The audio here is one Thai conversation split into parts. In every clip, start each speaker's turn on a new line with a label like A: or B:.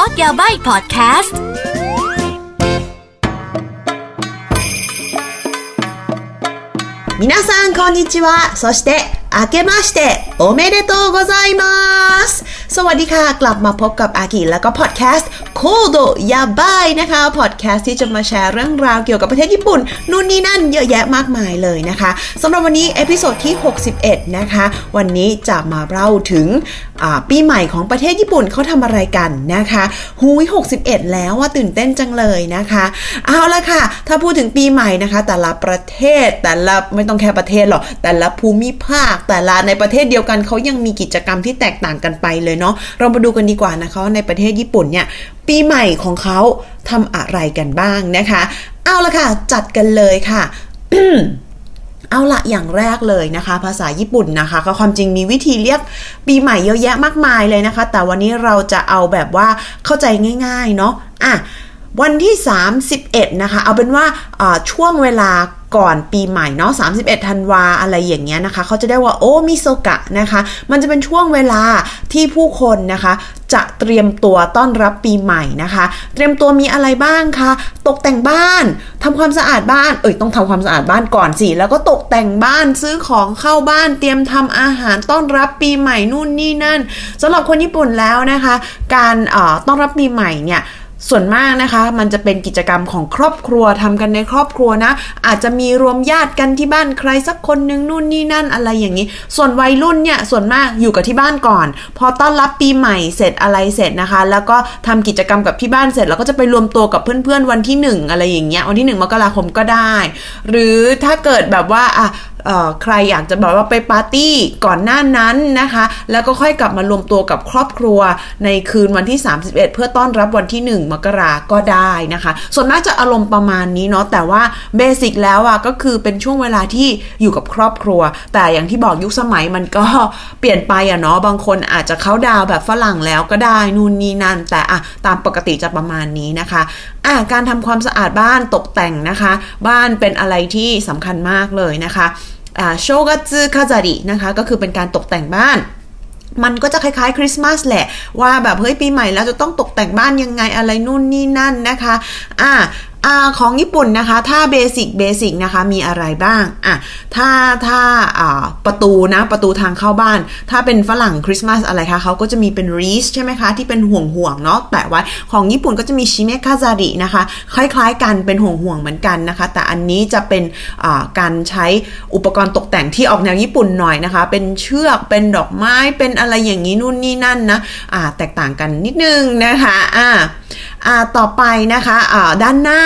A: อร์สยาใบพอดแคสต์
B: みなさん、こんにちは。そして、明けまして、おめでとうございます。สวัสดีค่ะ กลับมาพบกับอากิและก็พอดแคสต์ คโดยาบายนะคะพอดแคสต์ที่จะมาแชร์เรื่องราวเกี่ยวกับประเทศญี่ปุ่น นู่นนี่นั่นเยอะแยะมากมายเลยนะคะสำหรับวันนี้ episode ที่ 61 นะคะ วันนี้จะมาเล่าถึงปีใหม่ของประเทศญี่ปุ่นเขาทำอะไรกันนะคะหูย 61 แล้วว่าตื่นเต้นจังเลยนะคะ เอาละค่ะ ถ้าพูดถึงปีใหม่นะคะ แต่ละประเทศแต่ละไม่ต้องแค่ประเทศหรอกแต่ละภูมิภาค แต่ละในประเทศเดียวกันเขายังมีกิจกรรมที่แตกต่างกันไปเลยเนาะเรามาดูกันดีกว่านะคะว่าในประเทศญี่ปุ่นเนี่ย ปีใหม่ของเขาทำอะไรกันบ้างนะคะ เอาละค่ะ จัดกันเลยค่ะเอาละอย่างแรกเลยนะคะ ภาษาญี่ปุ่นนะคะก็ความจริงมีวิธีเรียกปีใหม่เยอะแยะมากมายเลยนะคะ แต่วันนี้เราจะเอาแบบว่าเข้าใจง่าย ๆ เนาะอะวันที่ 31 นะคะ เอาเป็นว่าช่วงเวลา ก่อนปีใหม่เนาะ31ธันวาอะไรอย่างเงี้ยนะคะ เขาจะได้ว่าโอมิโซกะนะคะ มันจะเป็นช่วงเวลาที่ผู้คนนะคะ จะเตรียมตัวต้อนรับปีใหม่นะคะ เตรียมตัวมีอะไรบ้างคะตกแต่งบ้านทำความสะอาดบ้านเอ้ยต้องทำความสะอาดบ้านก่อนสิแล้วก็ตกแต่งบ้านซื้อของเข้าบ้านเตรียมทำอาหารต้อนรับปีใหม่นู่นนี่นั่นสำหรับคนญี่ปุ่นแล้วนะคะ การต้อนรับปีใหม่เนี่ย ส่วนมากนะคะ มันจะเป็นกิจกรรมของครอบครัวทำกันในครอบครัวนะ อาจจะมีรวมญาติกันที่บ้านใครสักคนนึงนู่นนี่นั่นอะไรอย่างนี้ ส่วนวัยรุ่นเนี่ยส่วนมากอยู่กับที่บ้านก่อน พอต้อนรับปีใหม่เสร็จอะไรเสร็จนะคะ แล้วก็ทำกิจกรรมกับที่บ้านเสร็จ แล้วก็จะไปรวมตัวกับเพื่อนๆวันที่ 1 อะไรอย่างเงี้ยวันที่ 1 มกราคมก็ได้ หรือถ้าเกิดแบบว่าอะ ใครอยากจะแบบว่าไปปาร์ตี้ก่อนหน้านั้นนะคะ แล้วก็ค่อยกลับมารวมตัวกับครอบครัวในคืนวันที่ 31 เพื่อต้อนรับวันที่ 1 มกราก็ได้นะคะ ส่วนมากจะอารมณ์ประมาณนี้เนาะแต่ว่า basic แล้วอะก็คือเป็นช่วงเวลาที่อยู่กับครอบครัว แต่อย่างที่บอกยุคสมัยมันก็เปลี่ยนไปอะเนาะบางคนอาจจะเข้าดาวแบบฝรั่งแล้วก็ได้นู่นนี่นั่น แต่อะตามปกติจะประมาณนี้นะคะอะการทำความสะอาดบ้านตกแต่งนะคะ บ้านเป็นอะไรที่สำคัญมากเลยนะคะ 正月飾り นะคะก็คือเป็นการตกแต่งบ้านมันก็จะคล้ายๆคริสต์มาสแหละว่าแบบเฮ้ยปีใหม่แล้วจะต้องตกแต่งบ้านยังไงอะไรนู่นนี่นั่นนะคะ อ่า อของญี่ปุ่นนะคะ ถ้า basic basic นะคะ มีอะไรบ้างอะถ้าถ้าประตูนะ ประตูทางเข้าบ้าน ถ้าเป็นฝรั่งคริสต์มาสอะไรคะเขาก็จะมีเป็น wreath ใช่ไหมคะ ที่เป็นห่วงห่วงเนาะแปะไว้ ของญี่ปุ่นก็จะมีชิเมคาซารินะคะ คล้ายๆกันเป็นห่วงห่วงเหมือนกันนะคะ แต่อันนี้จะเป็นการใช้อุปกรณ์ตกแต่งที่ออกแนวญี่ปุ่นหน่อยนะคะ เป็นเชือกเป็นดอกไม้เป็นอะไรอย่างนี้นู่นนี่นั่นนะอ่าแตกต่างกันนิดนึงนะคะอ่าอ่า ต่อไปนะคะะด้านหน้า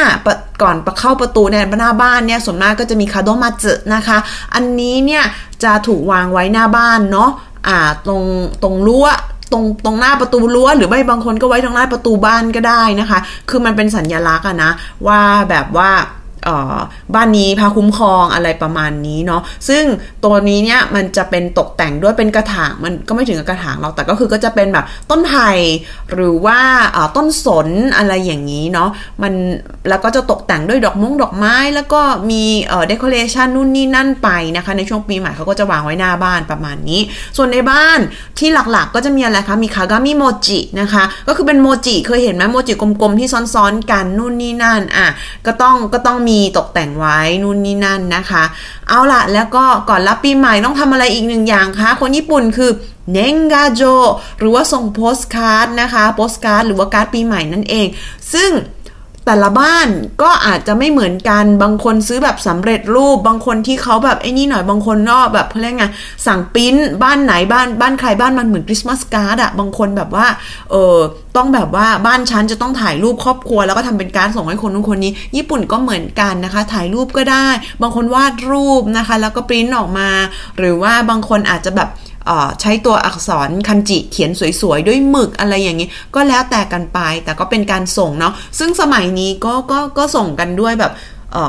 B: ก่อนเข้าประตูในหน้าบ้านเนี่ยส่วนมากก็จะมีคาโดมาจึนะคะ อันนี้เนี่ยจะถูกวางไว้หน้าบ้านเนาะะตรงตรงรั้วตรงตรงหน้าประตูรั้วหรือไม่บางคนก็ไว้ตรงหน้าประตูบ้านก็ได้นะคะ คือมันเป็นสัญญลักษณ์อะนะว่าแบบว่า บ้านนี้พาคุ้มครองอะไรประมาณนี้เนาะซึ่งตัวนี้เนี่ยมันจะเป็นตกแต่งด้วยเป็นกระถางมันก็ไม่ถึงกับกระถางหรอกแต่ก็คือก็จะเป็นแบบต้นไผ่หรือว่าต้นสนอะไรอย่างนี้เนาะมันแล้วก็จะตกแต่งด้วยดอกมงดอกไม้แล้วก็มีเอ่อเดคอเรชันนู่นนี่นั่นไปนะคะ ในช่วงปีใหม่เขาก็จะวางไว้หน้าบ้านประมาณนี้ ส่วนในบ้านที่หลักๆก็จะมีอะไรคะมีคากามิโมจินะคะก็คือเป็นโมจิเคยเห็นไหมโมจิกลมๆที่ซ้อนๆกันนู่นนี่นั่นอะก็ต้องก็ต้องมีตกแต่งไว้นู่นนี่นั่นนะคะ เอาละแล้วก็ก่อนรับปีใหม่ต้องทำอะไรอีกหนึ่งอย่างคะคนญี่ปุ่นคือเนงกาโจหรือว่าส่งโปสการ์ดนะคะโปสการ์ดหรือว่าการ์ดปีใหม่นั่นเอง ซึ่ง แต่ละบ้านก็อาจจะไม่เหมือนกัน บางคนซื้อแบบสำเร็จรูป บางคนที่เขาแบบไอ้นี่หน่อย บางคนนอกแบบเพื่อไง สั่งปิ้นบ้านไหนบ้านบ้านใครบ้านมันเหมือนคริสต์มาสการ์ดอะบางคนแบบว่า เออต้องแบบว่าบ้านฉันจะต้องถ่ายรูปครอบครัว แล้วก็ทำเป็นการส่งให้คนนู้นคนนี้ ญี่ปุ่นก็เหมือนกันนะคะ ถ่ายรูปก็ได้ บางคนวาดรูปนะคะ แล้วก็ปริ้นออกมา หรือว่าบางคนอาจจะแบบ ใช้ตัวอักษรคันจิเขียนสวยๆ ด้วยหมึกอะไรอย่างนี้ ก็แล้วแต่กันไป แต่ก็เป็นการส่งเนาะซึ่งสมัยนี้ก็ก็ก็ส่งกันด้วยแบบ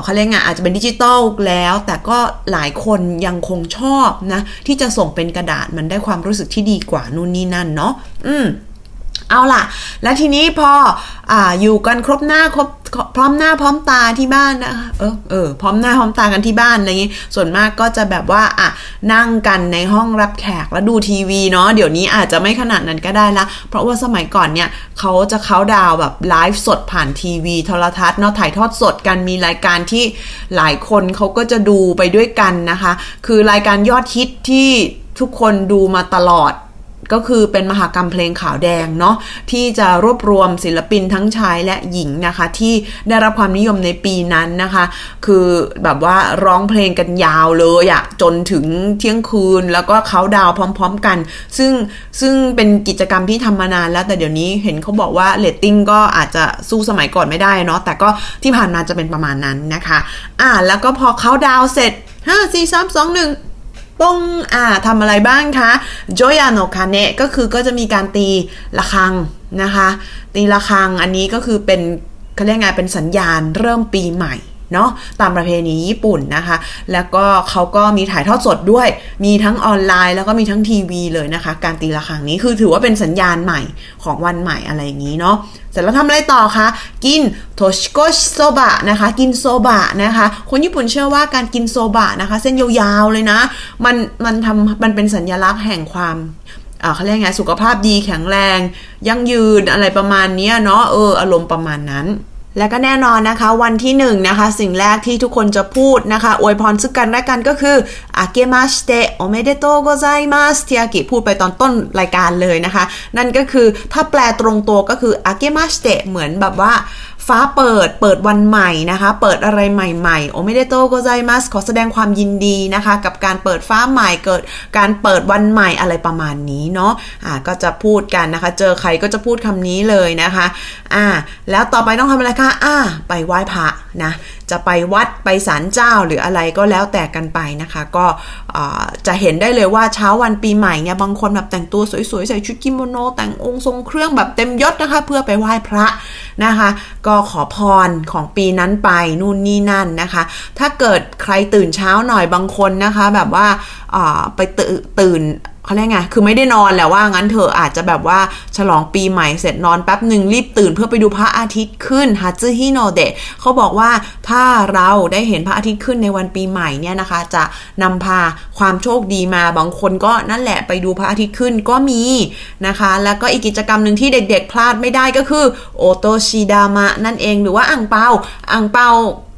B: เขาเรียกไงอาจจะเป็นดิจิตอลแล้ว แต่ก็หลายคนยังคงชอบนะ ที่จะส่งเป็นกระดาษมันได้ความรู้สึกที่ดีกว่านู่นนี่นั่นเนาะอืม เอาล่ะ แล้วทีนี้พออ่าอยู่กันครบหน้าครบพร้อมหน้าพร้อมตาที่บ้านนะเออเออพร้อมหน้าพร้อมตากันที่บ้านอะไรอย่างงี้ส่วนมากก็จะแบบว่าอะนั่งกันในห้องรับแขกแล้วดูทีวีเนาะเดี๋ยวนี้อาจจะไม่ขนาดนั้นก็ได้ละ เพราะว่าสมัยก่อนเนี่ยเขาจะเขาดาวแบบไลฟ์สดผ่านทีวีโทรทัศน์เนาะถ่ายทอดสดกันมีรายการที่หลายคนเขาก็จะดูไปด้วยกันนะคะ คือรายการยอดฮิตที่ทุกคนดูมาตลอด ก็คือเป็นมหากรรมเพลงขาวแดงเนาะที่จะรวบรวมศิลปินทั้งชายและหญิงนะคะ ที่ได้รับความนิยมในปีนั้นนะคะ คือแบบว่าร้องเพลงกันยาวเลยอะจนถึงเที่ยงคืนแล้วก็เขาดาวพร้อม ๆกัน ซึ่งซึ่งเป็นกิจกรรมที่ทำมานานแล้วแต่เดี๋ยวนี้เห็นเขาบอกว่าเลตติ้งก็อาจจะสู้สมัยก่อนไม่ได้เนาะแต่ก็ที่ผ่านมาจะเป็นประมาณนั้นนะคะ อ่าแล้วก็พอเขาดาวเสร็จ5 4 3 2 1 ป้งอ่าทำอะไรบ้างคะ除夜の鐘 ก็คือก็จะมีการตีระฆังนะคะ ตีระฆังอันนี้ก็คือเป็นเขาเรียกไงเป็นสัญญาณเริ่มปีใหม่ เนาะตามประเพณีญี่ปุ่นนะคะ แล้วก็เขาก็มีถ่ายทอดสดด้วย มีทั้งออนไลน์แล้วก็มีทั้งทีวีเลยนะคะ การตีระฆังนี้คือถือว่าเป็นสัญญาณใหม่ของวันใหม่อะไรอย่างนี้เนาะเสร็จแล้วทำอะไรต่อคะ กินโทชิโกชโซบะนะคะ กินโซบะนะคะ คนญี่ปุ่นเชื่อว่าการกินโซบะนะคะ เส้นยาวๆเลยนะ มันมันทำมันเป็นสัญลักษณ์แห่งความเขาเรียกไงสุขภาพดีแข็งแรง ยั่งยืนอะไรประมาณนี้เนาะเอออารมณ์ประมาณนั้น และก็แน่นอนนะคะ วันที่1 นะคะ สิ่งแรกที่ทุกคนจะพูดนะคะ อวยพรซึ่งกันและกันก็คือ明けましておめでとうございます ที่อากิพูดไปตอนต้นรายการเลยนะคะ นั่นก็คือถ้าแปลตรงตัวก็คือ明けまして เหมือนแบบว่า ฟ้าเปิดเปิดวันใหม่นะคะ เปิดอะไรใหม่ๆおめでとうございます ขอแสดงความยินดีนะคะ กับการเปิดฟ้าใหม่เกิดการเปิดวันใหม่อะไรประมาณนี้เนาะอ่าก็จะพูดกันนะคะ เจอใครก็จะพูดคำนี้เลยนะคะอ่าแล้วต่อไปต้องทำอะไรคะอ่าไปไหว้พระนะ จะไปวัดไปศาลเจ้าหรืออะไรก็แล้วแต่กันไปนะคะ ก็จะเห็นได้เลยว่าเช้าวันปีใหม่เนี่ยบางคนแบบแต่งตัวสวยๆ ใส่ชุดกิโมโน แต่งองค์ทรงเครื่องแบบเต็มยศนะคะ เพื่อไปไหว้พระนะคะ ก็ขอพรของปีนั้นไปนู่นนี่นั่นนะคะ ถ้าเกิดใครตื่นเช้าหน่อยบางคนนะคะ แบบว่าไปตื่น เขาเรียกไง คือไม่ได้นอนแล้วว่างั้นเธออาจจะแบบว่าฉลองปีใหม่เสร็จนอนแป๊บหนึ่งรีบตื่นเพื่อไปดูพระอาทิตย์ขึ้นฮัจิฮิโนเดะเขาบอกว่าถ้าเราได้เห็นพระอาทิตย์ขึ้นในวันปีใหม่เนี่ยนะคะ จะนำพาความโชคดีมาบางคนก็นั่นแหละไปดูพระอาทิตย์ขึ้นก็มีนะคะ แล้วก็อีกกิจกรรมหนึ่งที่เด็กๆพลาดไม่ได้ก็คือโอโตชิดามะนั่นเองหรือว่าอ่างเปาอ่างเปา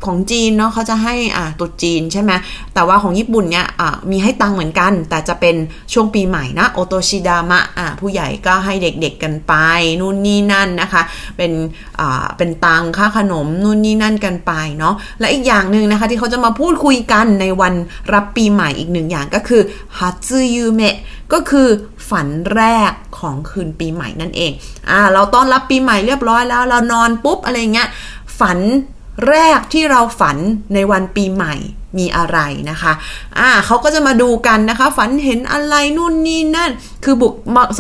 B: ของจีนเนาะเขาจะให้อ่าตุดจีนใช่ไหมแต่ว่าของญี่ปุ่นเนี่ยอ่ามีให้ตังเหมือนกัน แต่จะเป็นช่วงปีใหม่นะโอโตชิดามะอ่าผู้ใหญ่ก็ให้เด็กๆกันไป นู่นนี่นั่นนะคะ เป็นอ่าเป็นตังค่าขนมนู่นนี่นั่นกันไปเนาะและอีกอย่างหนึ่งนะคะที่เขาจะมาพูดคุยกันในวันรับปีใหม่อีกหนึ่งอย่างก็คือฮัตซึยูเมะก็คือฝันแรกของคืนปีใหม่นั่นเองอ่าเราต้อนรับปีใหม่เรียบร้อยแล้ว เรานอนปุ๊บอะไรเงี้ยฝัน แรกที่เราฝันในวันปีใหม่มีอะไรนะคะ อ่าเขาก็จะมาดูกันนะคะ ฝันเห็นอะไรนู่นนี่นั่น คือบุก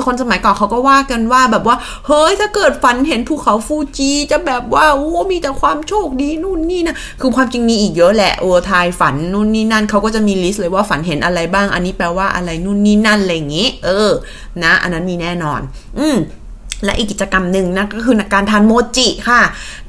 B: คนสมัยก่อนเขาก็ว่ากันว่าแบบว่า เฮ้ย ถ้าเกิดฝันเห็นภูเขาฟูจิจะแบบว่า โอ้ มีแต่ความโชคดีนู่นนี่นะ คือความจริงมีอีกเยอะแหละ โอ้ทายฝันนู่นนี่นั่น เขาก็จะมีลิสต์เลยว่าฝันเห็นอะไรบ้าง อันนี้แปลว่าอะไรนู่นนี่นั่นอะไรอย่างงี้ เออ นะ อันนั้นมีแน่นอน อืม และอีกกิจกรรมหนึ่งนะก็คือการทานโมจิค่ะ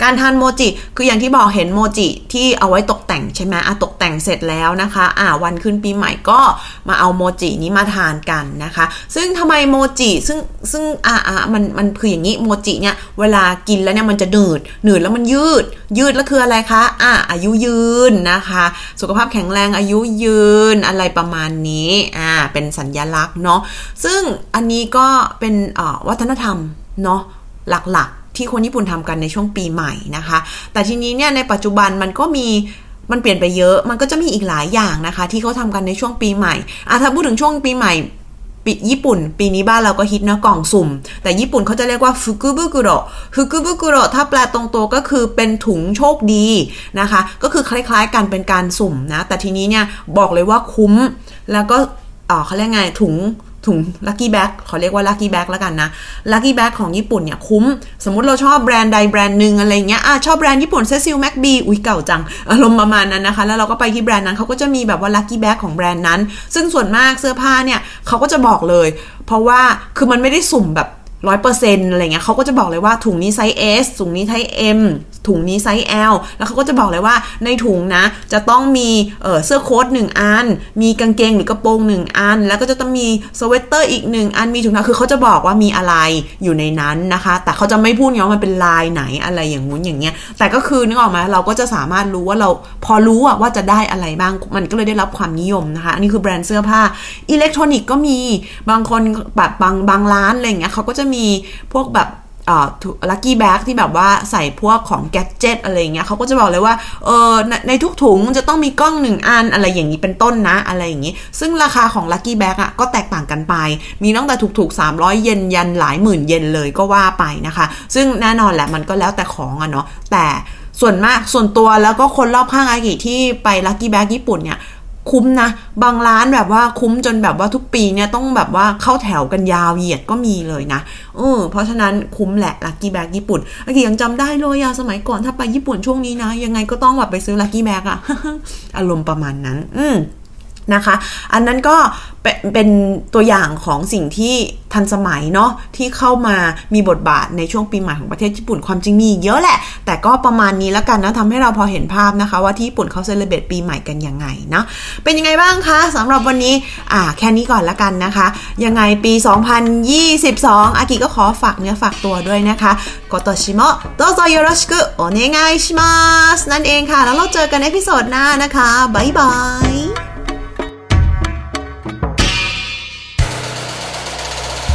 B: การทานโมจิคืออย่างที่บอกเห็นโมจิที่เอาไว้ตกแต่งใช่ไหมอะตกแต่งเสร็จแล้วนะคะ อ่าวันขึ้นปีใหม่ก็มาเอาโมจินี้มาทานกันนะคะ ซึ่งทำไมโมจิซึ่งซึ่งอ่าอ่ามันมันคืออย่างนี้โมจิเนี่ยเวลากินแล้วเนี่ยมันจะหนืดหนืดแล้วมันยืด ยืดแล้วคืออะไรคะอ่าอายุยืนนะคะ สุขภาพแข็งแรงอายุยืนอะไรประมาณนี้อ่าเป็นสัญญลักษณ์เนาะซึ่งอันนี้ก็เป็นอ่าวัฒนธรรม เนาะหลักๆ ที่คนญี่ปุ่นทำกันในช่วงปีใหม่นะคะ แต่ทีนี้เนี่ยในปัจจุบันมันก็มีมันเปลี่ยนไปเยอะ มันก็จะมีอีกหลายอย่างนะคะ ที่เขาทำกันในช่วงปีใหม่อะถ้าพูดถึงช่วงปีใหม่ปีญี่ปุ่น ปีนี้บ้านเราก็ฮิตนะกล่องสุ่ม แต่ญี่ปุ่นเขาจะเรียกว่าฟุกุบุกุโรฟุกุบุกุโรถ้าแปลตรงตัวก็คือเป็นถุงโชคดีนะคะ ก็คือคล้ายๆกันเป็นการสุ่มนะ แต่ทีนี้เนี่ยบอกเลยว่าคุ้มแล้วก็เขาเรียกไงถุง ถุง lucky bag ขอเรียกว่า lucky bag แล้วกันนะ lucky bag ของญี่ปุ่นเนี่ยคุ้ม สมมติเราชอบแบรนด์ใดแบรนด์หนึ่งอะไรเงี้ยอะชอบแบรนด์ญี่ปุ่น Cecil McBee อุ้ยเก่าจังอารมณ์ประมาณนั้นนะคะ แล้วเราก็ไปที่แบรนด์นั้นเขาก็จะมีแบบว่า lucky bag ของแบรนด์นั้น ซึ่งส่วนมากเสื้อผ้าเนี่ยเขาก็จะบอกเลย เพราะว่าคือมันไม่ได้สุ่มแบบ ร้อยเปอร์เซ็นต์อะไรเงี้ยเขาก็จะบอกเลยว่าถุงนี้ size S ถุงนี้ size M ถุงนี้ size L แล้วเขาก็จะบอกเลยว่าในถุงนะ จะต้องมีเเสื้อโค้ทหนึ่งอัน มีกางเกงหรือกระโปรงหนึ่งอัน แล้วก็จะต้องมีสเวตเตอร์อีกหนึ่งอันมีถุงเท้าคือเขาจะบอกว่ามีอะไรอยู่ในนั้นนะคะ แต่เขาจะไม่พูดไงว่ามันเป็นลายไหนอะไรอย่างงู้นอย่างเงี้ย แต่ก็คือนึกออกไหมเราก็จะสามารถรู้ว่าเราพอรู้อะว่าจะได้อะไรบ้าง มันก็เลยได้รับความนิยมนะคะ อันนี้คือแบรนด์เสื้อผ้าอิเล็กทรอนิกส์ก็มีบางคนแบบบางบางร้านอะไรเงี้ยเขาก็จะมีพวกแบบlucky bag ที่แบบว่าใส่พวกของ gadget อะไรเงี้ยเขาก็จะบอกเลยว่าเออในในทุกถุงจะต้องมีกล้องหนึ่งอันอะไรอย่างนี้เป็นต้นนะอะไรอย่างนี้ ซึ่งราคาของ lucky bag อะก็แตกต่างกันไป มีตั้งแต่ถูกๆ 300 เยนยันหลายหมื่นเยนเลยก็ว่าไปนะคะ ซึ่งแน่นอนแหละมันก็แล้วแต่ของอะเนาะแต่ส่วนมากส่วนตัวแล้วก็คนรอบข้างอากิที่ไป lucky bag ญี่ปุ่นเนี่ย คุ้มนะ บางร้านแบบว่าคุ้มจนแบบว่าทุกปีเนี่ยต้องแบบว่าเข้าแถวกันยาวเหยียดก็มีเลยนะเออเพราะฉะนั้นคุ้มแหละ lucky bag ญี่ปุ่นอากิยังจำได้เลยอะสมัยก่อนถ้าไปญี่ปุ่นช่วงนี้นะ ยังไงก็ต้องแบบไปซื้อ lucky bag อะอารมณ์ประมาณนั้น อืมนะคะ อันนั้นก็เป็นตัวอย่างของสิ่งที่ ทันสมัยเนาะที่เข้ามามีบทบาทในช่วงปีใหม่ของประเทศญี่ปุ่นความจริงมีเยอะแหละ แต่ก็ประมาณนี้แล้วกันนะทำให้เราพอเห็นภาพนะคะ ว่าที่ญี่ปุ่นเขา celebrate ปีใหม่กันยังไงนะเป็นยังไงบ้างคะสำหรับวันนี้อ่าแค่นี้ก่อนแล้วกันนะคะ ยังไงปี 2022 อากิก็ขอฝากเนื้อฝากตัวด้วยนะคะ今年もどうぞよろしくお願いしますนั่นเองค่ะ แล้วเราเจอกันใน episode หน้านะคะบ๊ายบาย